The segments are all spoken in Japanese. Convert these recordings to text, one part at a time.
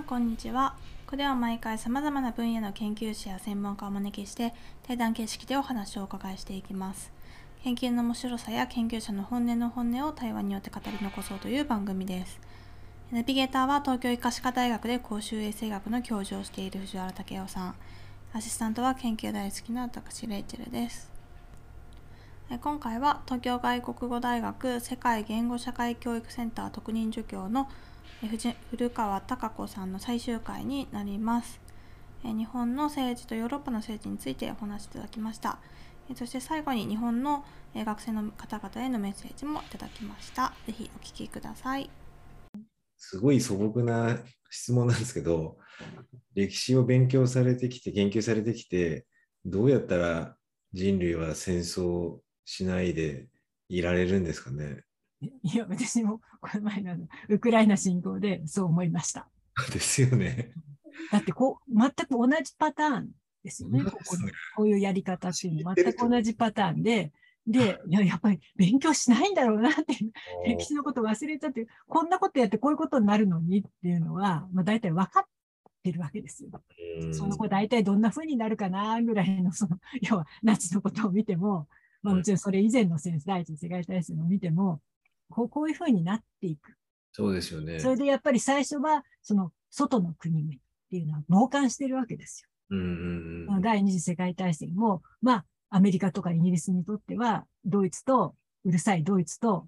んこんにちは。ここでは毎回さまざまな分野の研究者や専門家をお招きして対談形式でお話をお伺いしていきます。研究の面白さや研究者の本音の本音を対話によって語り残そうという番組です。ナビゲーターは東京医科歯科大学で公衆衛生学の教授をしている藤原武雄さん。アシスタントは研究大好きな私レイチェルです。今回は東京外国語大学世界言語社会教育センター特任助教の古川貴子さんの最終回になります。日本の政治とヨーロッパの政治についてお話しいただきました。そして最後に日本の学生の方々へのメッセージもいただきました。ぜひお聞きください。すごい素朴な質問なんですけど、歴史を勉強されてきて、研究されてきて、どうやったら人類は戦争しないでいられるんですかね？いや、私もこの前のウクライナ侵攻でそう思いました。ですよね。だってこう、全く同じパターンですよね。こここういうやり方っていうのは全く同じパターンで、で、いや、やっぱり勉強しないんだろうなっていう、歴史のこと忘れちゃって、こんなことやってこういうことになるのにっていうのは、まあ大体分かってるわけですよ。その子大体どんな風になるかなぐらいの、その、要はナチのことを見ても、まあもちろんそれ以前の戦争、第一次世界大戦を見ても、こうこういうふうになっていく。そうですよね。それでやっぱり最初は、その外の国々っていうのは傍観してるわけですよ。うんうんうん、第二次世界大戦も、まあ、アメリカとかイギリスにとっては、ドイツと、うるさいドイツと、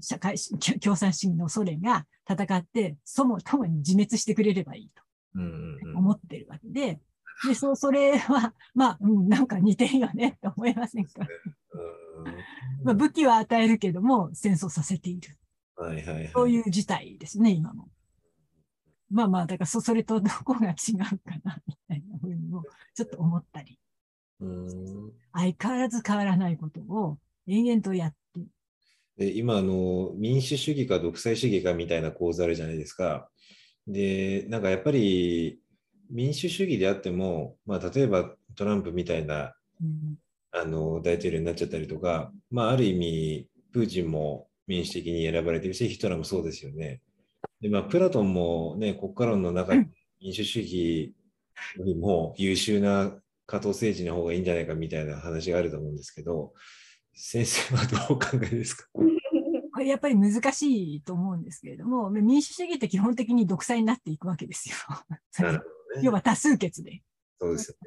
社会共産主義のソ連が戦って、そもともに自滅してくれればいいと思ってるわけで、で、そう、それは、まあ、うん、なんか似てるよねって思いませんか？まあ、武器は与えるけども、戦争させている。はいはいはい、そういう事態ですね、今も。まあまあ、だからそ、それとどこが違うかな、みたいなふうにも、ちょっと思ったり。相変わらず変わらないことを延々とやってで今あの、民主主義か独裁主義かみたいな構図あるじゃないですか。で、なんかやっぱり民主主義であっても、まあ、例えばトランプみたいな、うん、あの大統領になっちゃったりとか、まあ、ある意味、プーチンも民主的に選ばれてるし、ヒトラーもそうですよね。でまあ、プラトンもね、国家論の中に民主主義よりも優秀な加藤政治の方がいいんじゃないかみたいな話があると思うんですけど、先生はどうお考えですか？これやっぱり難しいと思うんですけれども、民主主義って基本的に独裁になっていくわけですよ。なるほどね、要は多数決で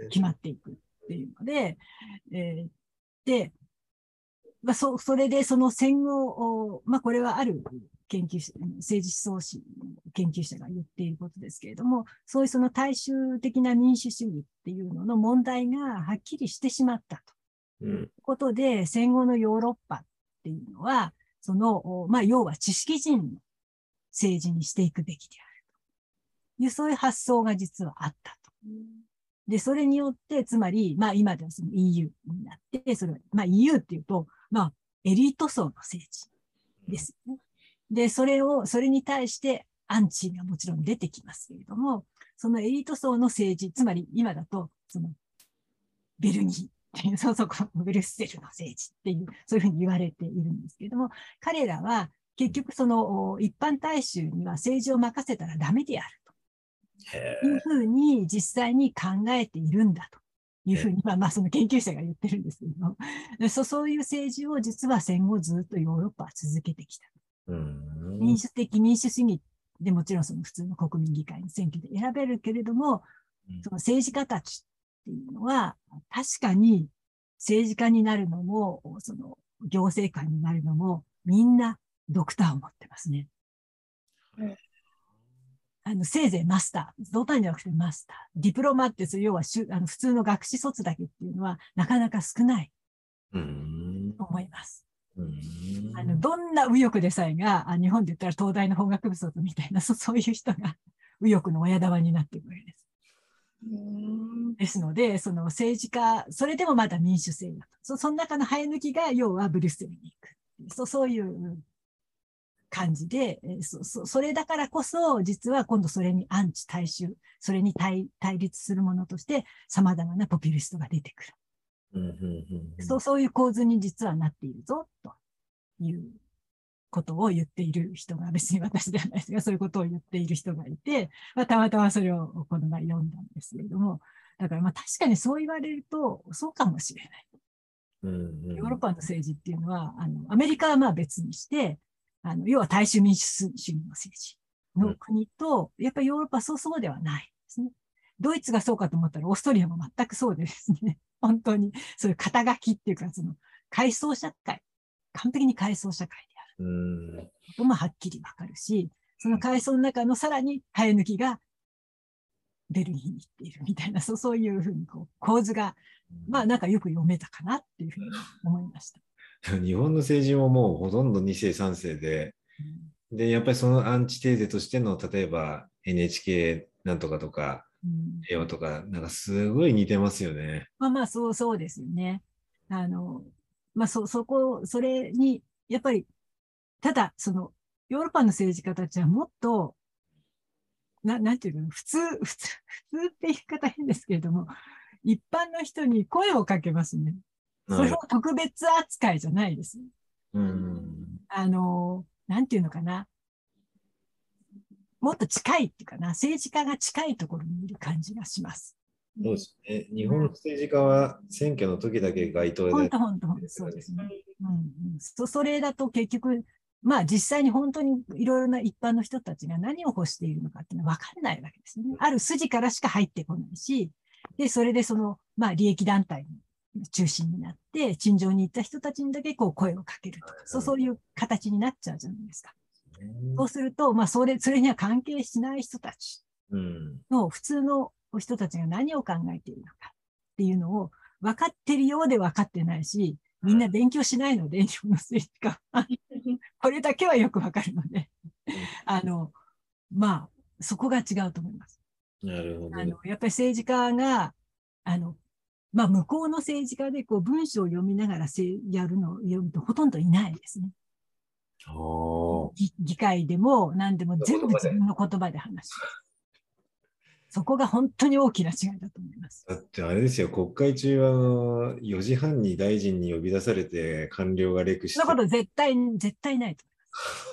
決まっていく。っていうので、えー、で、まあ、そ、それでその戦後、まあ、これはある研究者、政治思想史研究者が言っていることですけれども、そういうその大衆的な民主主義っていうのの問題がはっきりしてしまったと。いうことで、戦後のヨーロッパっていうのは、その、まあ、要は知識人の政治にしていくべきであるという、そういう発想が実はあったと。で、それによって、つまり、まあ今ではその EU になって、それまあ EU っていうと、まあエリート層の政治ですよね。で、それを、それに対してアンチがもちろん出てきますけれども、そのエリート層の政治、つまり今だと、その、ベルギーっていう、そうそう、ブルッセルの政治っていう、そういうふうに言われているんですけれども、彼らは結局その一般大衆には政治を任せたらダメである。いうふうに実際に考えているんだというふうに、まあ、まあその研究者が言ってるんですけど。そ、そういう政治を実は戦後ずっとヨーロッパは続けてきた。民主的民主主義でもちろんその普通の国民議会の選挙で選べるけれども、その政治家たちっていうのは確かに政治家になるのも、その行政官になるのもみんなドクターを持ってますね。あの、せいぜいマスター。同単じゃなくてマスター。ディプロマって要はあの普通の学士卒だけっていうのはなかなか少ない。と思います。あの、どんな右翼でさえが、あ日本で言ったら東大の法学部卒みたいな、そ そういう人が右翼の親玉になっていくわけです。ですので、その政治家、それでもまだ民主制だと。そその中の生え抜きが、要はブリュッセルに行く。そそういう感じで、そそそれだからこそ、実は今度それにアンチ大衆、それに対対立するものとして、様々なポピュリストが出てくる。そうそういう構図に実はなっているぞ、ということを言っている人が、別に私ではないですが、そういうことを言っている人がいて、まあ、たまたまそれをこの前読んだんですけれども、だからまあ確かにそう言われると、そうかもしれない。うんうん、ヨーロッパの政治っていうのは、あの、アメリカはまあ別にして、あの、要は大衆民主主義の政治の国と、やっぱりヨーロッパはそうそうではないですね。ドイツがそうかと思ったら、オーストリアも全くそうでですね、本当に、そういう肩書きっていうか、その、階層社会、完璧に階層社会である。こともはっきりわかるし、その階層の中のさらに生え抜きがベルギーに行っているみたいな、そうそういうふうにこう構図が、まあなんかよく読めたかなっていうふうに思いました。日本の政治ももうほとんど2世3世で、うん、で、やっぱりそのアンチテーゼとしての、例えば NHK なんとかとか、平和とか、なんかすごい似てますよね。まあまあ、そうそうですよね。あの、まあそ、そこ、それに、やっぱり、ただ、その、ヨーロッパの政治家たちはもっと、ななんていうの、普通、普通、普通って言い方変ですけれども、一般の人に声をかけますね。それも特別扱いじゃないです。うん、あの、なんていうのかな。もっと近いっていうかな、政治家が近いところにいる感じがします。そうですね。日本の政治家は選挙の時だけ街頭で。本当、本当、本当、そうですね。うんうん、そそれだと結局、まあ実際に本当にいろいろな一般の人たちが何を欲しているのかっていうのは分かんないわけですね。ある筋からしか入ってこないし、で、それでその、まあ利益団体の中心になって、陳情に行った人たちにだけこう声をかけるとか、そうそういう形になっちゃうじゃないですか。そうすると、まあそれ、それには関係しない人たちの普通の人たちが何を考えているのかっていうのを分かってるようで分かってないし、みんな勉強しないので、日本の政治家は。これだけはよくわかるので、あの、まあ、そこが違うと思います。なるほど。あの、やっぱり政治家が、あの、まあ、向こうの政治家でこう文章を読みながらせやるのを読むとほとんどいないですね。議会でも何でも全部自分の言葉で話す。そこが本当に大きな違いだと思います。だってあれですよ、国会中は4時半に大臣に呼び出されて官僚がレクして。そんなこと絶対、絶対ないと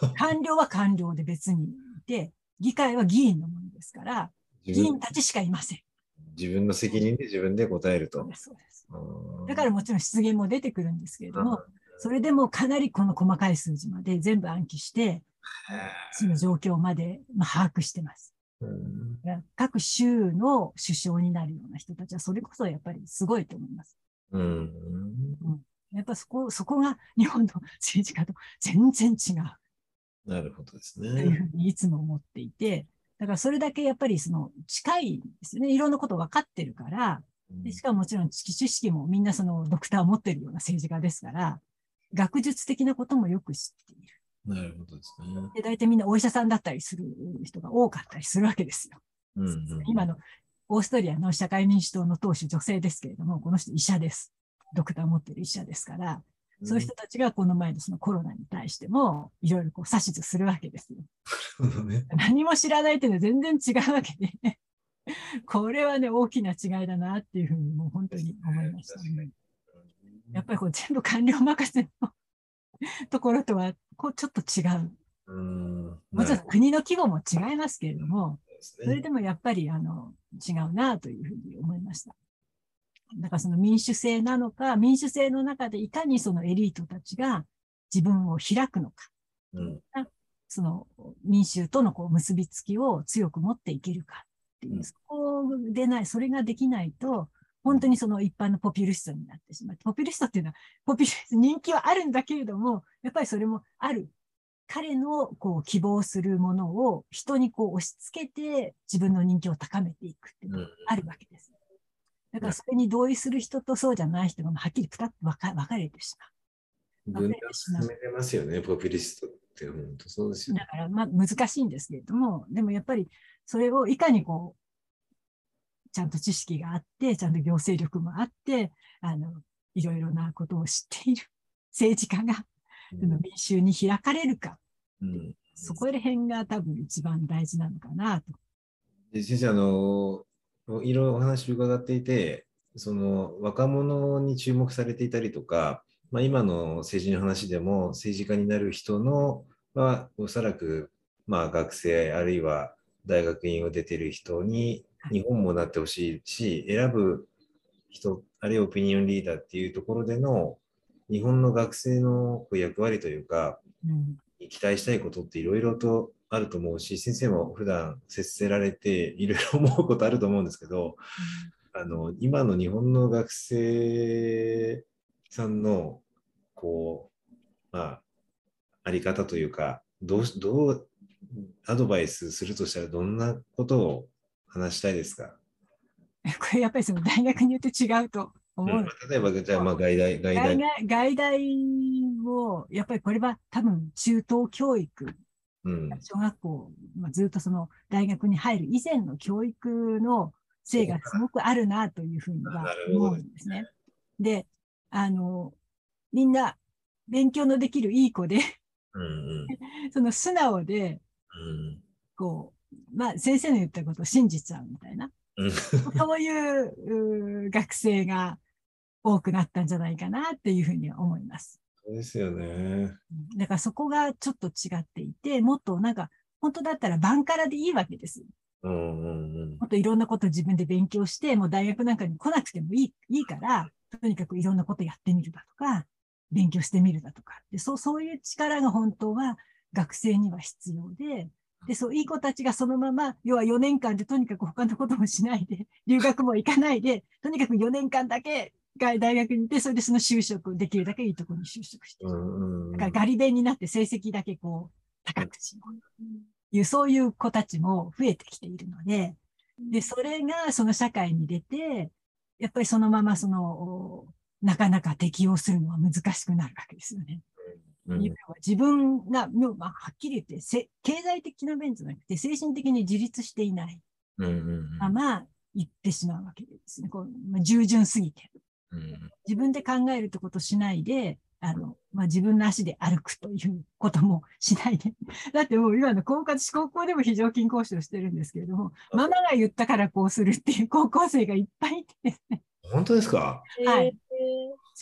思います。官僚は官僚で別にいて、議会は議員のものですから、議員たちしかいません。自分の責任で自分で答えると。だからもちろん失言も出てくるんですけれども、それでもかなりこの細かい数字まで全部暗記して、その状況まで、まあ、把握してます。各州の首相になるような人たちは、それこそやっぱりすごいと思います。うん、うん、やっぱそこ、そこが日本の政治家と全然違う。なるほどですね。というふうにいつも思っていて、だからそれだけやっぱりその近いんですよね。いろんなこと分かってるから、でしかももちろん知識もみんなそのドクターを持ってるような政治家ですから、学術的なこともよく知っている。なるほどですね。で、大体みんなお医者さんだったりする人が多かったりするわけですよ。うんうん、今のオーストリアの社会民主党の党首女性ですけれども、この人医者です。ドクター持ってる医者ですから、うん、そういう人たちがこの前のそのコロナに対しても、いろいろこう指図するわけですよ。ね、何も知らないっていうのは全然違うわけで、ね、これはね、大きな違いだなっていうふうにもう本当に思いました、ね。やっぱりこう全部官僚任せの ところとはこうちょっと違う。うんもちろん国の規模も違いますけれども、それでもやっぱりあの違うなというふうに思いました。だからその民主制なのか、民主制の中でいかにそのエリートたちが自分を開くのか、うん、その民衆とのこう結びつきを強く持っていけるかっていう、うん、そこでない、それができないと、本当にその一般のポピュリストになってしまって、ポピュリストっていうのは、ポピュリスト、人気はあるんだけれども、やっぱりそれもある。彼のこう希望するものを人にこう押し付けて自分の人気を高めていくっていうのがあるわけです。だからそれに同意する人とそうじゃない人がはっきり二つ分か分かれてしまう。分断進めてますよね、ポピュリストって本当そうですよ、ね。だからまあ難しいんですけれども、でもやっぱりそれをいかにこうちゃんと知識があって、ちゃんと行政力もあって、あの、いろいろなことを知っている政治家が、うん、民衆に開かれるか、うん、そこら辺が多分一番大事なのかなと。で先生、あの、いろいろお話を伺っていて、その若者に注目されていたりとか、まあ、今の政治の話でも政治家になる人のはおそらくまあ学生あるいは大学院を出てる人に日本もなってほしいし選ぶ人あるいはオピニオンリーダーっていうところでの日本の学生の役割というか、うん、期待したいことっていろいろとあると思うし先生も普段接せられていろいろ思うことあると思うんですけど、うん、あの今の日本の学生さんのこうまああり方というかどうどうアドバイスするとしたらどんなことを話したいですか？これやっぱりその大学によって違うと思う。うん、例えば、じゃあ、まあ、外大、外大。外大を、やっぱりこれは多分中等教育、うん、小学校、まあ、ずっとその大学に入る以前の教育のせいがすごくあるなというふうには思うんですね。で、あの、みんな勉強のできるいい子でうん、その素直で、うん、こう、まあ先生の言ったことを信じちゃうみたいな。そういう学生が多くなったんじゃないかなっていうふうに思います。そうですよね。だからそこがちょっと違っていて、もっとなんか、本当だったらバンカラでいいわけです。うんうんうん、もっといろんなこと自分で勉強して、もう大学なんかに来なくてもいいいいから、とにかくいろんなことやってみるだとか、勉強してみるだとか。でそうそういう力が本当は学生には必要で、で、そう、いい子たちがそのまま、要は4年間でとにかく他のこともしないで、留学も行かないで、とにかく4年間だけ大学に行って、それでその就職、できるだけいいところに就職して、だからガリ勉になって成績だけこう、高くしようという、そういう子たちも増えてきているので、で、それがその社会に出て、やっぱりそのままその、なかなか適応するのは難しくなるわけですよね。うん、自分が、まあ、はっきり言ってせ、経済的な面じゃなくて、精神的に自立していないまま行ってしまうわけですね。こうまあ、従順すぎて、うん。自分で考えるってことしないで、あの、まあ、自分の足で歩くということもしないで。だってもう今の高校、高校でも非常勤講師をしてるんですけれども、ママが言ったからこうするっていう 高校生がいっぱいいてですね。本当ですか？はい。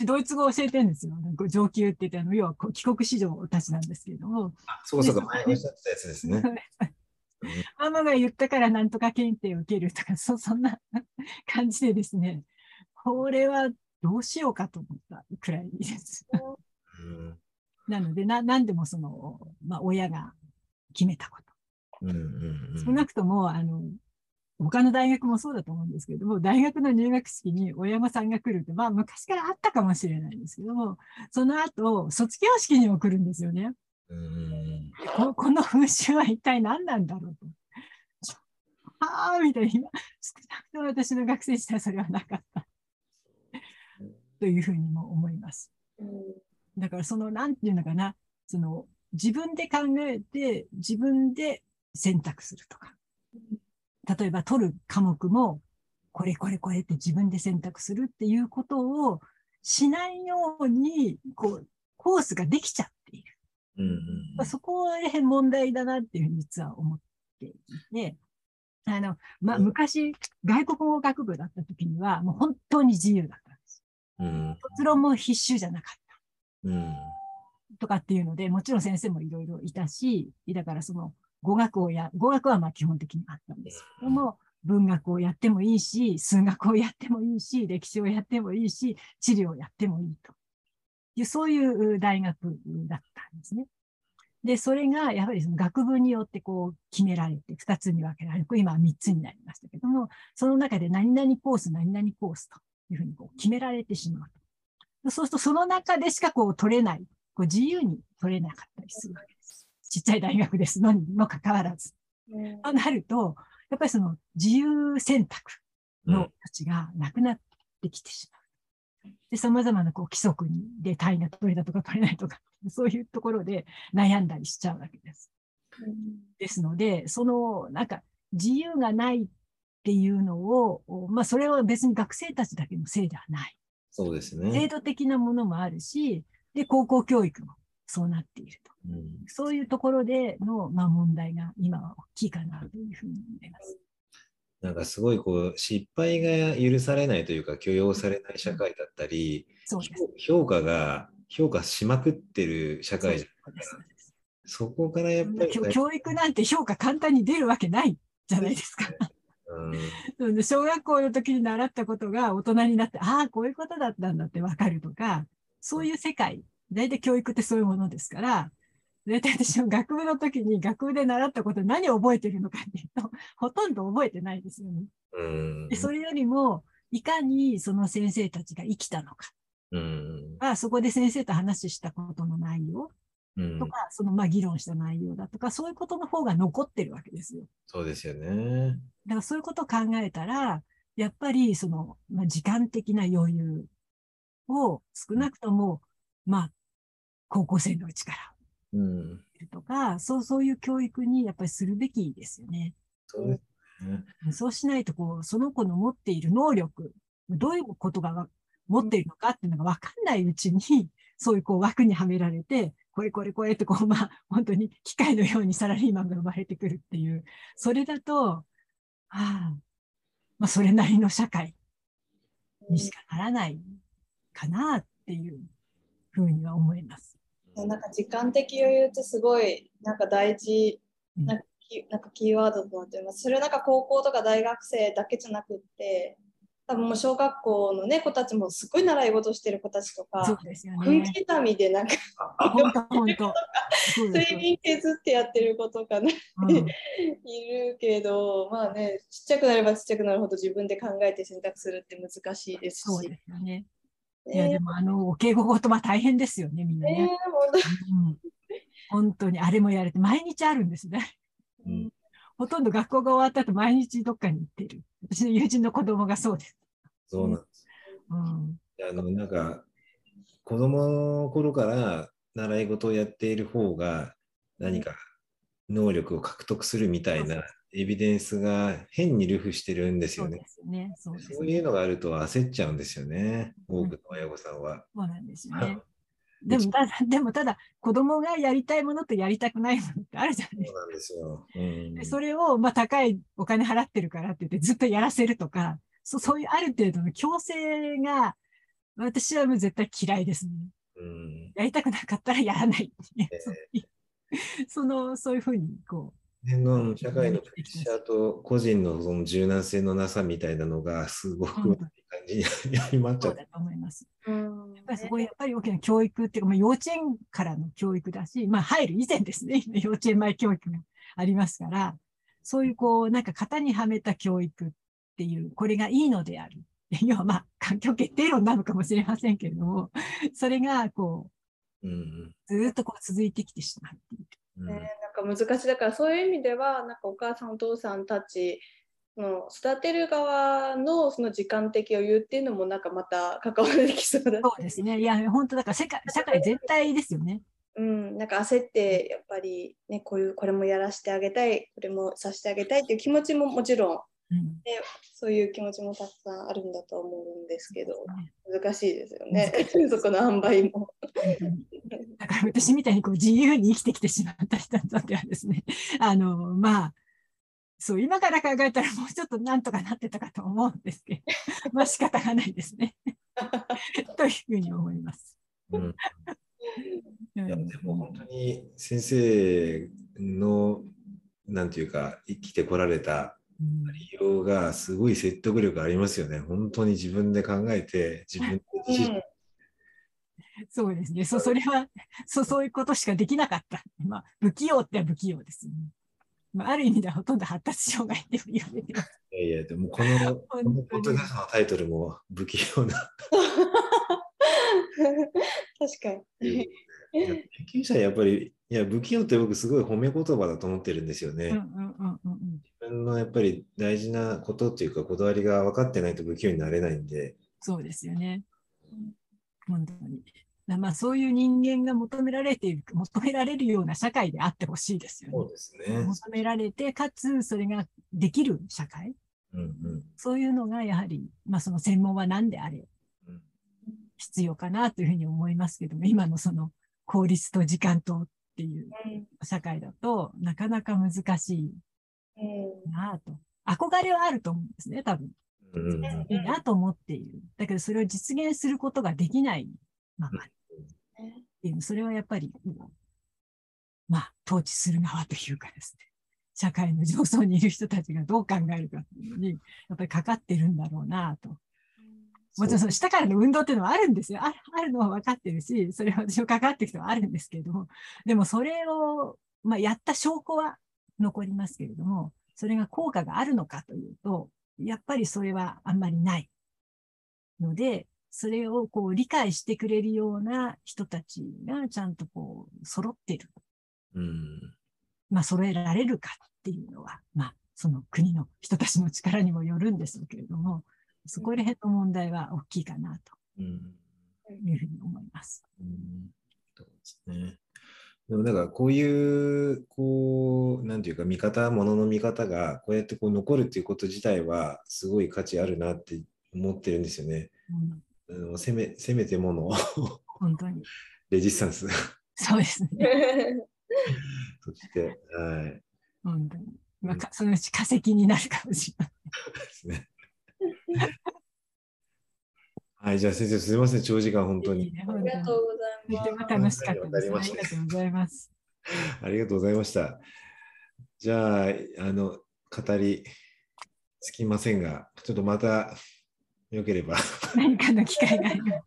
ドイツ語を教えてるんですよ。上級って言ってあの、要は帰国子女たちなんですけれども。あそうそうか、前おっしゃってたやつですね。ママが言ったからなんとか検定を受けるとか、そそんな感じでですね、これはどうしようかと思ったくらいです。なのでな、なんでもその、まあ、親が決めたこと。うんうんうん、少なくとも、あの、他の大学もそうだと思うんですけれども、大学の入学式に親御さんが来るって、まあ昔からあったかもしれないですけども、その後、卒業式にも来るんですよね。ここの風習は一体何なんだろうと。ああ、みたいな、少なくとも私の学生時代それはなかった。というふうにも思います。だからその、なんていうのかな、その、自分で考えて、自分で選択するとか。例えば取る科目も、これこれこれって自分で選択するっていうことをしないように、こう、コースができちゃっている。うんうんまあ、そこら辺問題だなっていうふうに実は思っていて、あの、まあ、昔、外国語学部だった時には、もう本当に自由だったんです。うん、卒論も必修じゃなかった。うん、とかっていうので、もちろん先生もいろいろいたし、だからその、語学をや、語学はまあ基本的にあったんですけども、文学をやってもいいし、数学をやってもいいし、歴史をやってもいいし、地理をやってもいいという、そういう大学だったんですね。で、それがやはりその学部によってこう決められて、二つに分けられる。今は三つになりましたけども、その中で何々コース、何々コースというふうにこう決められてしまうと。そうすると、その中でしかこう取れない、こう自由に取れなかったりするわけです。ちっちゃい大学ですのにもかかわらず。となると、やっぱりその自由選択の土地がなくなってきてしまう。で、様々なこう規則にで単位が取れたとか取れないとか、そういうところで悩んだりしちゃうわけです。ですので、その、なんか自由がないっていうのを、まあそれは別に学生たちだけのせいではない。そうですね。制度的なものもあるし、で、高校教育もそうなっていると。うん、そういうところでの、まあ、問題が今は大きいかなというふうに思います。なんかすごいこう失敗が許されないというか許容されない社会だったり、評価が評価しまくってる社会じゃないですか。そこからやっぱり。教育なんて評価簡単に出るわけないじゃないですか。うん、小学校の時に習ったことが大人になって、ああ、こういうことだったんだってわかるとか、そういう世界、大体教育ってそういうものですから、大体私も学部の時に学部で習ったこと何を覚えてるのかっていうと、ほとんど覚えてないですよね。でそれよりも、いかにその先生たちが生きたのか。うん、そこで先生と話したことの内容とか、そのまあ議論した内容だとか、そういうことの方が残ってるわけですよ。そうですよね。だからそういうことを考えたら、やっぱりその、まあ、時間的な余裕を少なくとも、まあ、高校生のうちから、うん、とか、そうそういう教育にやっぱりするべきですよね。そうですね。そうしないと、こう、その子の持っている能力、どういうことが持っているのかっていうのが分かんないうちに、そういうこう枠にはめられて、これこれこれってこう、まあ、本当に機械のようにサラリーマンが生まれてくるっていう、それだと、はあ、まあ、それなりの社会にしかならないかなっていうふうには思います。なんか時間的余裕ってすごいなんか大事な,、なんかキーワードとなっています。それはなんか高校とか大学生だけじゃなくって多分もう小学校の、ね、子たちもすごい習い事してる子たちとか、そうですよね、分刻みでなんか、睡眠削ってやってる子とかね、うん、いるけど、まあね、ちっちゃくなればちっちゃくなるほど自分で考えて選択するって難しいですし。そうですよね。いや、でも、あの、お敬語言葉大変ですよね、みんなね。えー、本当に、あれもやれて、毎日あるんですね。うんほとんど学校が終わった後毎日どっかに行ってる。私の友人の子供がそうです。そうなんです。うん、あのなんか子供の頃から習い事をやっている方が何か能力を獲得するみたいなエビデンスが変に流布してるんですよね。そう、ねね、そういうのがあると焦っちゃうんですよね、多くの親御さんは。そうなんですね。でもただ、でもただ、子供がやりたいものとやりたくないものってあるじゃないですか。そうなんですよ。うん、それを、まあ、高いお金払ってるからって言ってずっとやらせるとか、そそういうある程度の強制が、私はもう絶対嫌いですね。うん、やりたくなかったらやらない。えー、その、そういうふうに、こう。の社会のプレッシャーと個人のその柔軟性のなさみたいなのがすごく感じに なっちゃう。そうだと思います。やっぱりそこやっぱり大きな教育っていうか、まあ、幼稚園からの教育だし、まあ入る以前ですね、幼稚園前教育がありますから、そういうこう、なんか型にはめた教育っていう、これがいいのである。要はまあ、環境決定論なのかもしれませんけれども、それがこう、うん、ずっとこう続いてきてしまっている。うん、なんか難しい。だからそういう意味ではなんかお母さんお父さんたちの育てる側のその時間的余裕っていうのもなんかまた関わってきそうだそうですね。いや、本当だから世界 社会全体ですよね。うん、なんか焦ってやっぱりねこういうこれもやらせてあげたいこれもさせてあげたいっていう気持ちももちろん、うん、ね、そういう気持ちもたくさんあるんだと思うんですけど、難しいですよね。そこの塩梅も。だから私みたいにこう自由に生きてきてしまった人にとってはですねあのまあそう、今から考えたらもうちょっとなんとかなってたかと思うんですけど、まあ仕方がないですね。というふうに思います。うん、いやでも本当に先生のなんていうか生きてこられた理由がすごい説得力ありますよね。本当に自分で考えて自分で自身、そうですね。そそれはそ、そういうことしかできなかった。まあ、不器用って不器用ですね。まあ、ある意味ではほとんど発達障害って言われてます。いやいや、でもこの、このポッドキャストのタイトルも不器用な。確かに。研究者やっぱり、いや、不器用って僕すごい褒め言葉だと思ってるんですよね。自分のやっぱり大事なことっていうか、こだわりが分かってないと不器用になれないんで。そうですよね。本当に。まあ、そういう人間が求められている、求められるような社会であってほしいですよね。そうですね。求められて、かつそれができる社会。うんうん、そういうのがやはり、まあ、その専門は何であれ、必要かなというふうに思いますけども、今のその効率と時間とっていう社会だと、なかなか難しいなと。憧れはあると思うんですね、多分。うん、いいなと思っている。だけどそれを実現することができないままっていう、それはやっぱり、まあ、統治する側というかですね、社会の上層にいる人たちがどう考えるかっていうのに、やっぱりかかってるんだろうなと。もちろんその下からの運動っていうのはあるんですよ。ああるのは分かってるし、それは私も関わってきてはあるんですけれども、でもそれを、まあ、やった証拠は残りますけれども、それが効果があるのかというと、やっぱりそれはあんまりないので、それをこう理解してくれるような人たちがちゃんとこう揃ってる。うん、まあ揃えられるかっていうのは、まあその国の人たちの力にもよるんですけれども、そこら辺の問題は大きいかなというふうに思います。うん、そうですね。でもなんかこういう、こう、なんていうか見方、ものの見方がこうやってこう残るっていうこと自体はすごい価値あるなって思ってるんですよね。うん、あのせめせめてもの本当に。レジスタンス。そうですね。そして、はい。本当に。まあ、そのうち化石になるかもしれない。ですね。はい、じゃあ先生、すみません、長時間、本当に。ありがとうございます。楽しかったです。ありがとうございます。ありがとうございました。じゃあ、あの、語りつきませんが、ちょっとまた、よければ。何かの機会があれば。よ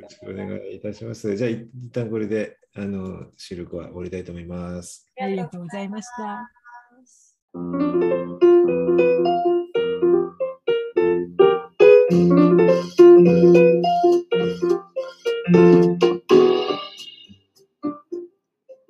ろしくお願いいたします。じゃあ、一旦これで、あの、収録は終わりたいと思います。ありがとうございました。